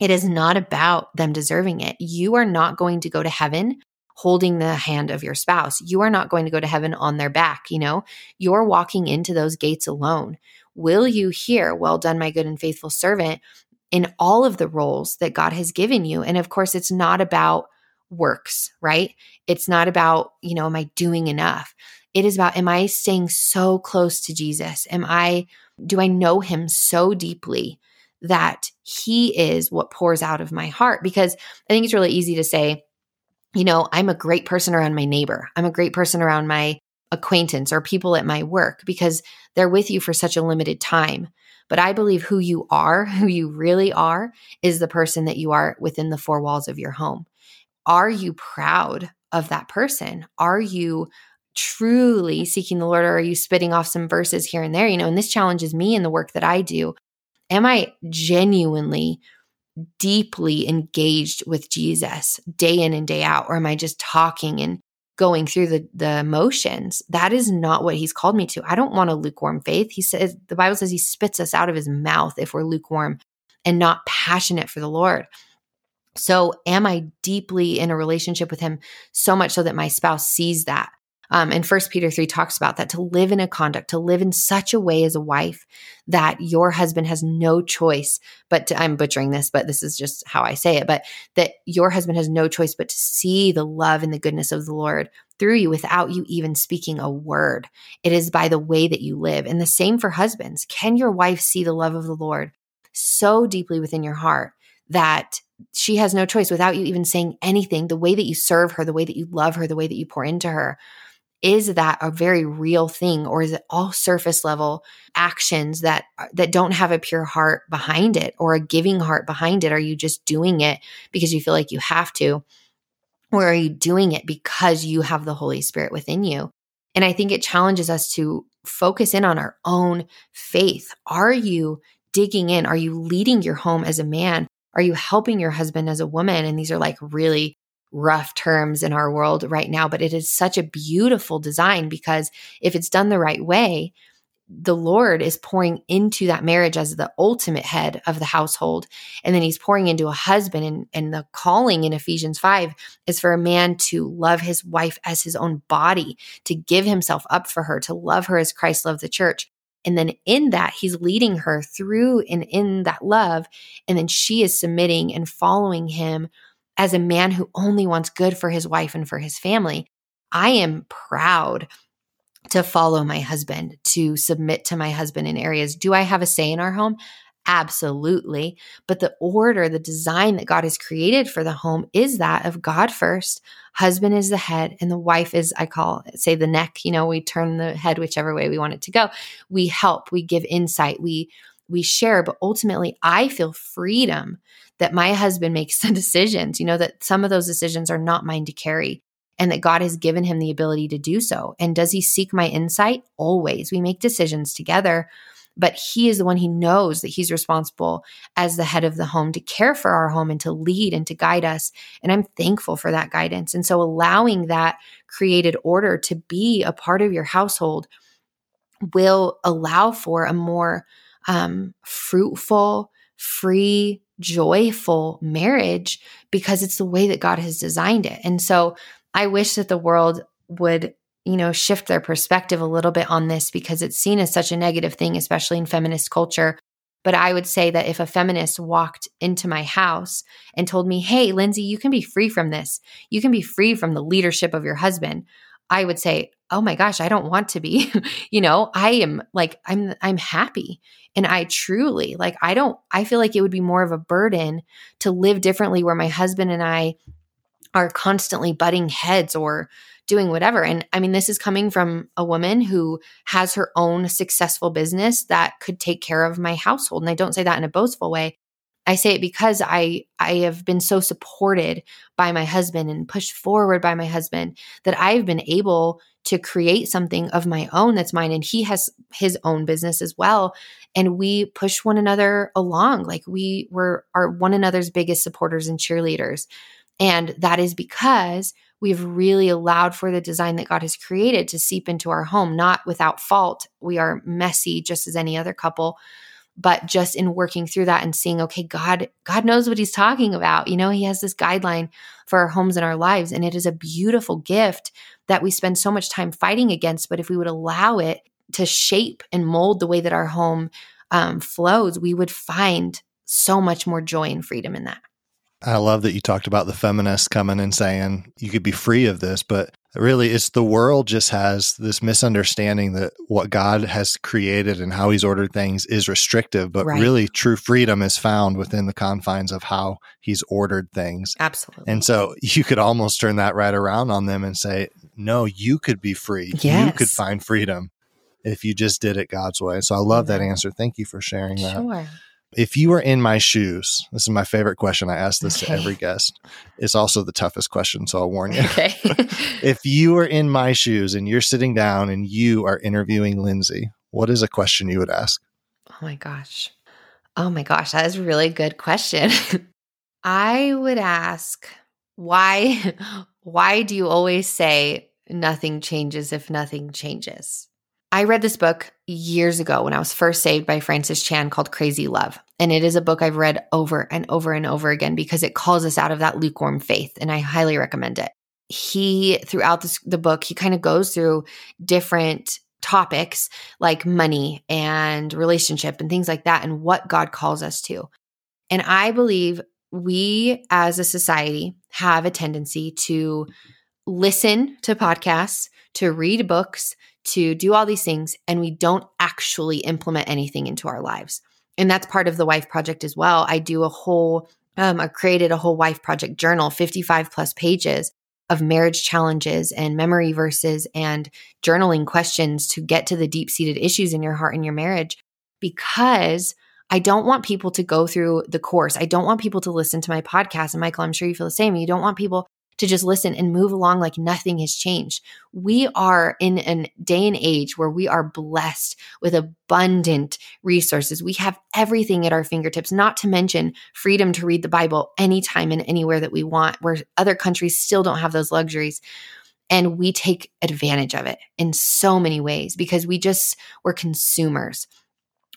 Speaker 2: It is not about them deserving it. You are not going to go to heaven holding the hand of your spouse. You are not going to go to heaven on their back, you know? You're walking into those gates alone. Will you hear, well done, my good and faithful servant, in all of the roles that God has given you? And of course, it's not about works, right? It's not about, you know, am I doing enough? It is about, am I staying so close to Jesus? Am I, do I know him so deeply that he is what pours out of my heart? Because I think it's really easy to say, you know, I'm a great person around my neighbor. I'm a great person around my acquaintance or people at my work because they're with you for such a limited time. But I believe who you are, who you really are, is the person that you are within the four walls of your home. Are you proud of that person? Are you truly seeking the Lord or are you spitting off some verses here and there? You know, and this challenges me in the work that I do. Am I genuinely deeply engaged with Jesus day in and day out? Or am I just talking and going through the, the motions? That is not what he's called me to. I don't want a lukewarm faith. He says, the Bible says he spits us out of his mouth if we're lukewarm and not passionate for the Lord. So, am I deeply in a relationship with him so much so that my spouse sees that? Um, and First Peter 3 talks about that to live in a conduct, to live in such a way as a wife that your husband has no choice but to, I'm butchering this, but this is just how I say it, but that your husband has no choice but to see the love and the goodness of the Lord through you without you even speaking a word. It is by the way that you live. And the same for husbands. Can your wife see the love of the Lord so deeply within your heart that she has no choice without you even saying anything? The way that you serve her, the way that you love her, the way that you pour into her is that a very real thing or is it all surface level actions that that don't have a pure heart behind it or a giving heart behind it? Are you just doing it because you feel like you have to or are you doing it because you have the holy spirit within you? And i think it challenges us to focus in on our own faith. Are you digging in? Are you leading your home as a man? Are you helping your husband as a woman? And these are like really rough terms in our world right now, but it is such a beautiful design because if it's done the right way, the Lord is pouring into that marriage as the ultimate head of the household. And then he's pouring into a husband. And, and the calling in Ephesians 5 is for a man to love his wife as his own body, to give himself up for her, to love her as Christ loved the church. And then in that, he's leading her through and in that love. And then she is submitting and following him as a man who only wants good for his wife and for his family. I am proud to follow my husband, to submit to my husband in areas. Do I have a say in our home? Absolutely. But the order, the design that God has created for the home is that of God first. Husband is the head, and the wife is, I call say, the neck. You know, we turn the head whichever way we want it to go. We help, we give insight, we we share, but ultimately I feel freedom that my husband makes the decisions, you know, that some of those decisions are not mine to carry and that God has given him the ability to do so. And does he seek my insight? Always. We make decisions together, but he is the one he knows that he's responsible as the head of the home to care for our home and to lead and to guide us. And I'm thankful for that guidance. And so allowing that created order to be a part of your household will allow for a more um, fruitful, free, joyful marriage because it's the way that God has designed it. And so I wish that the world would you know, shift their perspective a little bit on this because it's seen as such a negative thing, especially in feminist culture. But I would say that if a feminist walked into my house and told me, Hey, Lindsay, you can be free from this, you can be free from the leadership of your husband, I would say, Oh my gosh, I don't want to be. you know, I am like, I'm, I'm happy. And I truly, like, I don't, I feel like it would be more of a burden to live differently where my husband and I are constantly butting heads or doing whatever. And I mean, this is coming from a woman who has her own successful business that could take care of my household. And I don't say that in a boastful way. I say it because I I have been so supported by my husband and pushed forward by my husband that I've been able to create something of my own that's mine and he has his own business as well. And we push one another along like we were are one another's biggest supporters and cheerleaders. And that is because we've really allowed for the design that God has created to seep into our home, not without fault. We are messy just as any other couple, but just in working through that and seeing, okay, God, God knows what he's talking about. You know, he has this guideline for our homes and our lives. And it is a beautiful gift that we spend so much time fighting against. But if we would allow it to shape and mold the way that our home um, flows, we would find so much more joy and freedom in that.
Speaker 1: I love that you talked about the feminists coming and saying you could be free of this, but really it's the world just has this misunderstanding that what God has created and how he's ordered things is restrictive, but right. really true freedom is found within the confines of how he's ordered things.
Speaker 2: Absolutely.
Speaker 1: And so you could almost turn that right around on them and say, no, you could be free. Yes. You could find freedom if you just did it God's way. So I love that answer. Thank you for sharing that. Sure. If you were in my shoes, this is my favorite question. I ask this okay. to every guest. It's also the toughest question, so I'll warn you. Okay. if you were in my shoes and you're sitting down and you are interviewing Lindsay, what is a question you would ask?
Speaker 2: Oh my gosh. Oh my gosh, that is a really good question. I would ask why why do you always say nothing changes if nothing changes? I read this book years ago when I was first saved by Francis Chan called Crazy Love. And it is a book I've read over and over and over again because it calls us out of that lukewarm faith. And I highly recommend it. He, throughout this, the book, he kind of goes through different topics like money and relationship and things like that and what God calls us to. And I believe we as a society have a tendency to listen to podcasts, to read books, to do all these things and we don't actually implement anything into our lives. And that's part of the Wife Project as well. I do a whole, um, I created a whole Wife Project journal, 55 plus pages of marriage challenges and memory verses and journaling questions to get to the deep seated issues in your heart and your marriage because I don't want people to go through the course. I don't want people to listen to my podcast. And Michael, I'm sure you feel the same. You don't want people to just listen and move along like nothing has changed. We are in a day and age where we are blessed with abundant resources. We have everything at our fingertips, not to mention freedom to read the Bible anytime and anywhere that we want, where other countries still don't have those luxuries. And we take advantage of it in so many ways because we just, we're consumers.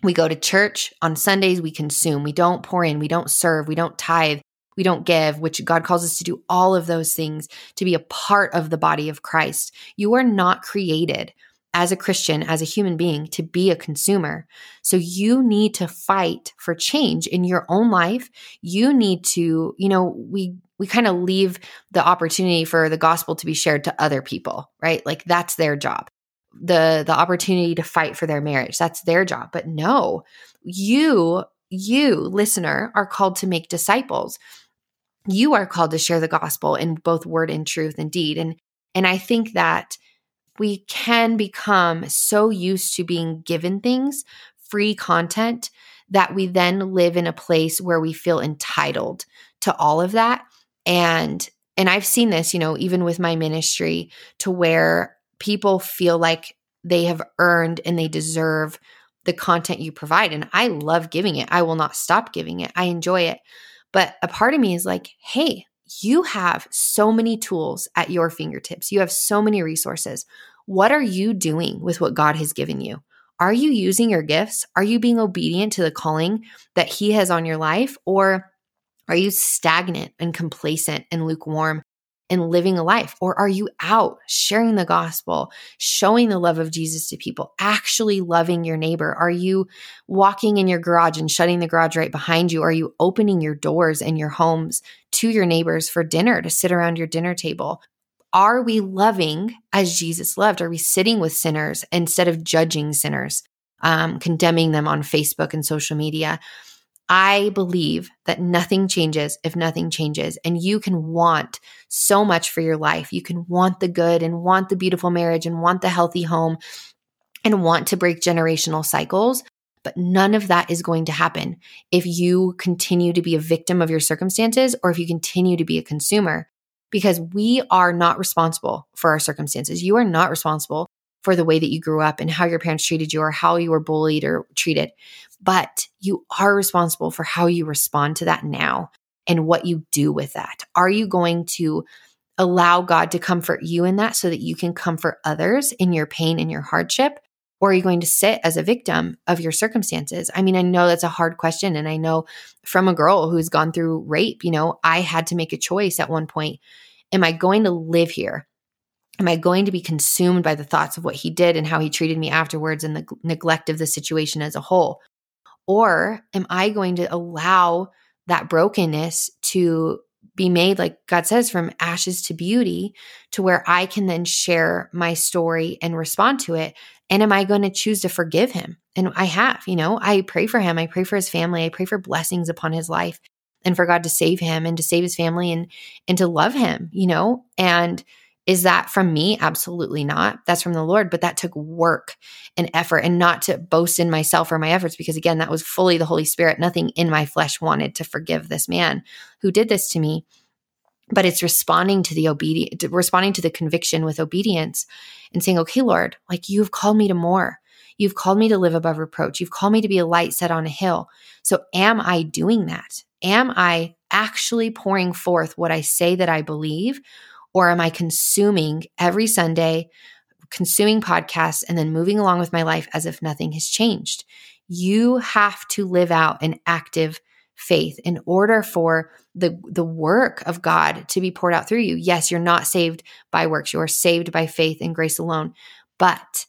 Speaker 2: We go to church on Sundays, we consume. We don't pour in, we don't serve, we don't tithe we don't give, which God calls us to do all of those things to be a part of the body of Christ. You are not created as a Christian, as a human being, to be a consumer. So you need to fight for change in your own life. You need to, you know, we we kind of leave the opportunity for the gospel to be shared to other people, right? Like that's their job. The the opportunity to fight for their marriage, that's their job. But no, you you listener are called to make disciples you are called to share the gospel in both word and truth and deed. And and i think that we can become so used to being given things free content that we then live in a place where we feel entitled to all of that. And and i've seen this you know even with my ministry to where people feel like they have earned and they deserve the content you provide. And i love giving it. I will not stop giving it. I enjoy it but a part of me is like, hey, you have so many tools at your fingertips. You have so many resources. What are you doing with what God has given you? Are you using your gifts? Are you being obedient to the calling that He has on your life? Or are you stagnant and complacent and lukewarm and living a life? Or are you out sharing the gospel, showing the love of Jesus to people, actually loving your neighbor? Are you walking in your garage and shutting the garage right behind you? Are you opening your doors and your homes to your neighbors for dinner to sit around your dinner table? Are we loving as Jesus loved? Are we sitting with sinners instead of judging sinners, um, condemning them on Facebook and social media? I believe that nothing changes if nothing changes. And you can want so much for your life. You can want the good and want the beautiful marriage and want the healthy home and want to break generational cycles. But none of that is going to happen if you continue to be a victim of your circumstances or if you continue to be a consumer, because we are not responsible for our circumstances. You are not responsible for the way that you grew up and how your parents treated you or how you were bullied or treated. But you are responsible for how you respond to that now and what you do with that. Are you going to allow God to comfort you in that so that you can comfort others in your pain and your hardship? Or are you going to sit as a victim of your circumstances? I mean, I know that's a hard question. And I know from a girl who's gone through rape, you know, I had to make a choice at one point. Am I going to live here Am I going to be consumed by the thoughts of what he did and how he treated me afterwards and the neglect of the situation as a whole? Or am I going to allow that brokenness to be made, like God says, from ashes to beauty, to where I can then share my story and respond to it? And am I going to choose to forgive him? And I have, you know, I pray for him. I pray for his family. I pray for blessings upon his life and for God to save him and to save his family and and to love him, you know? And is that from me? Absolutely not. That's from the Lord, but that took work and effort and not to boast in myself or my efforts because again, that was fully the Holy Spirit. Nothing in my flesh wanted to forgive this man who did this to me. But it's responding to the obedience, responding to the conviction with obedience and saying, okay, Lord, like you've called me to more. You've called me to live above reproach. You've called me to be a light set on a hill. So am I doing that? Am I actually pouring forth what I say that I believe? Or am I consuming every Sunday, consuming podcasts, and then moving along with my life as if nothing has changed? You have to live out an active faith in order for the the work of God to be poured out through you. Yes, you're not saved by works. You are saved by faith and grace alone. But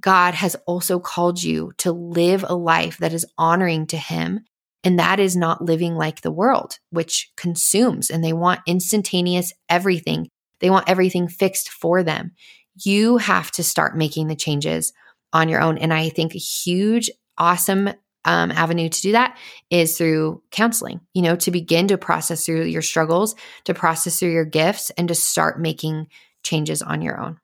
Speaker 2: God has also called you to live a life that is honoring to him and that is not living like the world, which consumes and they want instantaneous everything. They want everything fixed for them. You have to start making the changes on your own. And I think a huge, awesome um, avenue to do that is through counseling, you know, to begin to process through your struggles, to process through your gifts, and to start making changes on your own.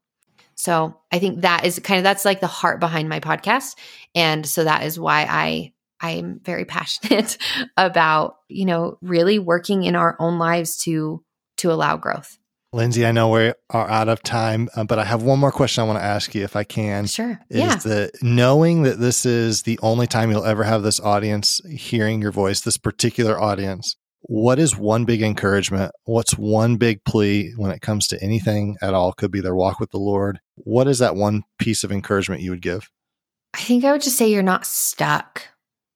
Speaker 2: So I think that is kind of that's like the heart behind my podcast. And so that is why I I'm very passionate about, you know, really working in our own lives to to allow growth.
Speaker 1: Lindsay, I know we are out of time, uh, but I have one more question I want to ask you if I can.
Speaker 2: Sure.
Speaker 1: Is
Speaker 2: yeah.
Speaker 1: the knowing that this is the only time you'll ever have this audience hearing your voice, this particular audience, what is one big encouragement? What's one big plea when it comes to anything at all? Could be their walk with the Lord. What is that one piece of encouragement you would give?
Speaker 2: I think I would just say you're not stuck.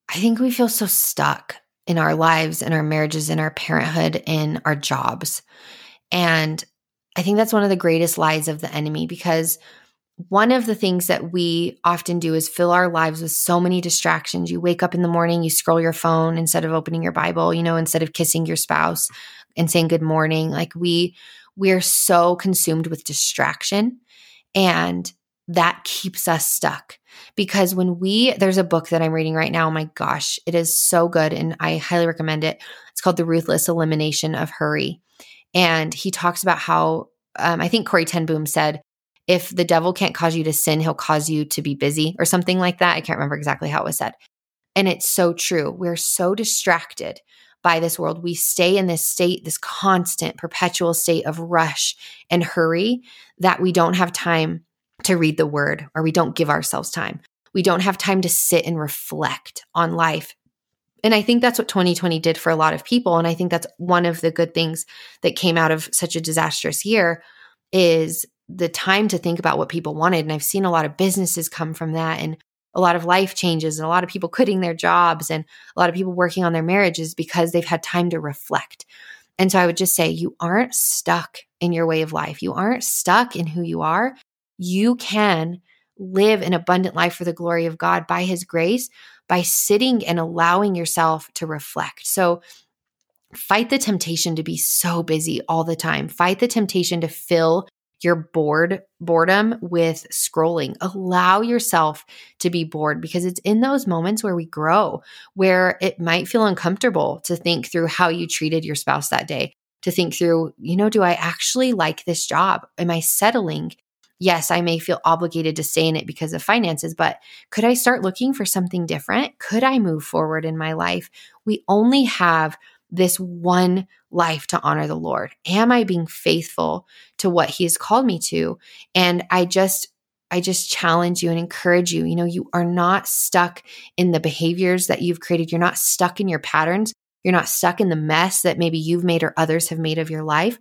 Speaker 2: I think we feel so stuck in our lives, in our marriages, in our parenthood, in our jobs. And I think that's one of the greatest lies of the enemy because one of the things that we often do is fill our lives with so many distractions. You wake up in the morning, you scroll your phone instead of opening your Bible, you know, instead of kissing your spouse and saying good morning. Like we we're so consumed with distraction and that keeps us stuck. Because when we, there's a book that I'm reading right now. Oh my gosh, it is so good. And I highly recommend it. It's called The Ruthless Elimination of Hurry. And he talks about how um, I think Corrie ten Boom said, if the devil can't cause you to sin, he'll cause you to be busy or something like that. I can't remember exactly how it was said. And it's so true. We're so distracted by this world. We stay in this state, this constant, perpetual state of rush and hurry that we don't have time to read the word or we don't give ourselves time. We don't have time to sit and reflect on life and I think that's what 2020 did for a lot of people. And I think that's one of the good things that came out of such a disastrous year is the time to think about what people wanted. And I've seen a lot of businesses come from that and a lot of life changes and a lot of people quitting their jobs and a lot of people working on their marriages because they've had time to reflect. And so I would just say you aren't stuck in your way of life. You aren't stuck in who you are. You can live an abundant life for the glory of God by His grace by sitting and allowing yourself to reflect. So, fight the temptation to be so busy all the time. Fight the temptation to fill your bored boredom with scrolling. Allow yourself to be bored because it's in those moments where we grow, where it might feel uncomfortable to think through how you treated your spouse that day, to think through, you know, do I actually like this job? Am I settling? Yes, I may feel obligated to stay in it because of finances, but could I start looking for something different? Could I move forward in my life? We only have this one life to honor the Lord? Am I being faithful to what He has called me to? And I just, I just challenge you and encourage you. You know, you are not stuck in the behaviors that you've created. You're not stuck in your patterns. You're not stuck in the mess that maybe you've made or others have made of your life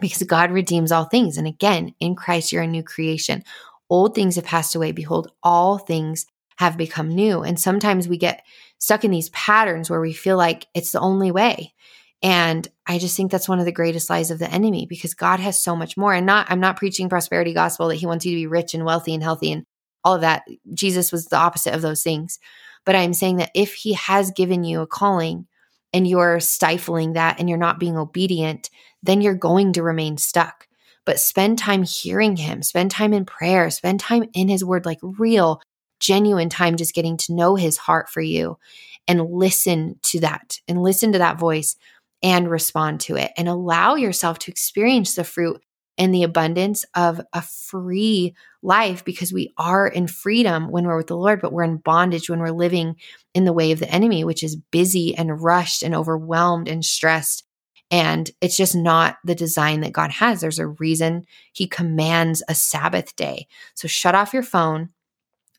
Speaker 2: because God redeems all things. And again, in Christ, you're a new creation. Old things have passed away. Behold, all things have become new. And sometimes we get stuck in these patterns where we feel like it's the only way. And I just think that's one of the greatest lies of the enemy because God has so much more. And not, I'm not preaching prosperity gospel that he wants you to be rich and wealthy and healthy and all of that. Jesus was the opposite of those things. But I'm saying that if he has given you a calling and you're stifling that and you're not being obedient, then you're going to remain stuck. But spend time hearing him, spend time in prayer, spend time in his word, like real, genuine time just getting to know his heart for you and listen to that and listen to that voice and respond to it and allow yourself to experience the fruit and the abundance of a free life because we are in freedom when we're with the Lord, but we're in bondage when we're living in the way of the enemy, which is busy and rushed and overwhelmed and stressed. And it's just not the design that God has. There's a reason He commands a Sabbath day. So shut off your phone,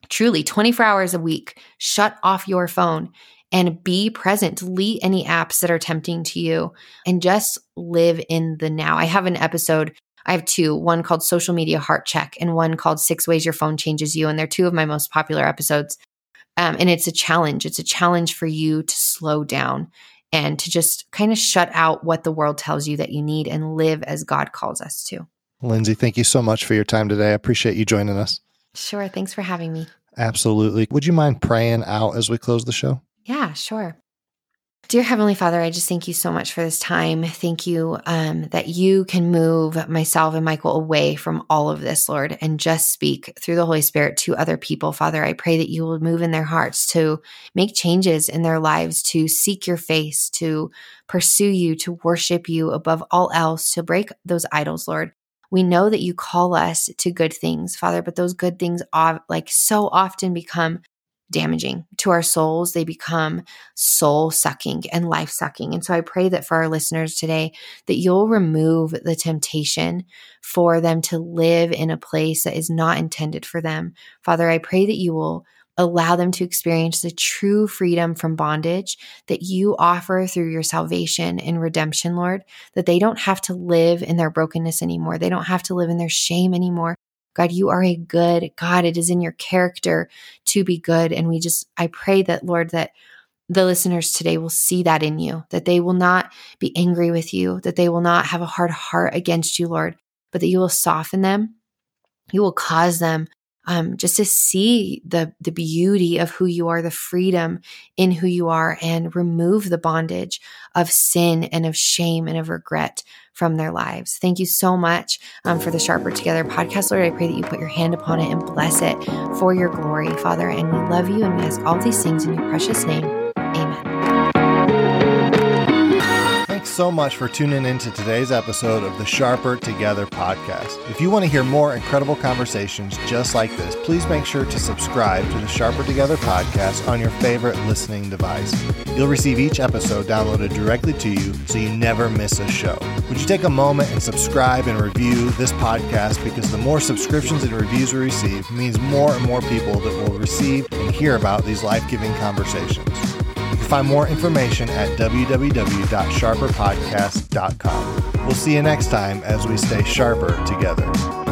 Speaker 2: truly 24 hours a week, shut off your phone and be present. Delete any apps that are tempting to you and just live in the now. I have an episode. I have two, one called Social Media Heart Check and one called Six Ways Your Phone Changes You. And they're two of my most popular episodes. Um, and it's a challenge. It's a challenge for you to slow down and to just kind of shut out what the world tells you that you need and live as God calls us to.
Speaker 1: Lindsay, thank you so much for your time today. I appreciate you joining us.
Speaker 2: Sure. Thanks for having me.
Speaker 1: Absolutely. Would you mind praying out as we close the show?
Speaker 2: Yeah, sure. Dear Heavenly Father, I just thank you so much for this time. Thank you um, that you can move myself and Michael away from all of this, Lord, and just speak through the Holy Spirit to other people. Father, I pray that you will move in their hearts to make changes in their lives, to seek your face, to pursue you, to worship you above all else, to break those idols, Lord. We know that you call us to good things, Father, but those good things, like so often, become damaging to our souls. They become soul sucking and life sucking. And so I pray that for our listeners today, that you'll remove the temptation for them to live in a place that is not intended for them. Father, I pray that you will allow them to experience the true freedom from bondage that you offer through your salvation and redemption, Lord, that they don't have to live in their brokenness anymore. They don't have to live in their shame anymore. God, you are a good God. It is in your character to be good. And we just, I pray that, Lord, that the listeners today will see that in you, that they will not be angry with you, that they will not have a hard heart against you, Lord, but that you will soften them. You will cause them um, just to see the the beauty of who you are, the freedom in who you are, and remove the bondage of sin and of shame and of regret from their lives. Thank you so much um, for the Sharper Together podcast, Lord. I pray that you put your hand upon it and bless it for your glory, Father. And we love you and we ask all these things in your precious name.
Speaker 1: So much for tuning in to today's episode of the Sharper Together podcast. If you want to hear more incredible conversations just like this, please make sure to subscribe to the Sharper Together podcast on your favorite listening device. You'll receive each episode downloaded directly to you so you never miss a show. Would you take a moment and subscribe and review this podcast because the more subscriptions and reviews we receive means more and more people that will receive and hear about these life giving conversations. Find more information at www.sharperpodcast.com. We'll see you next time as we stay sharper together.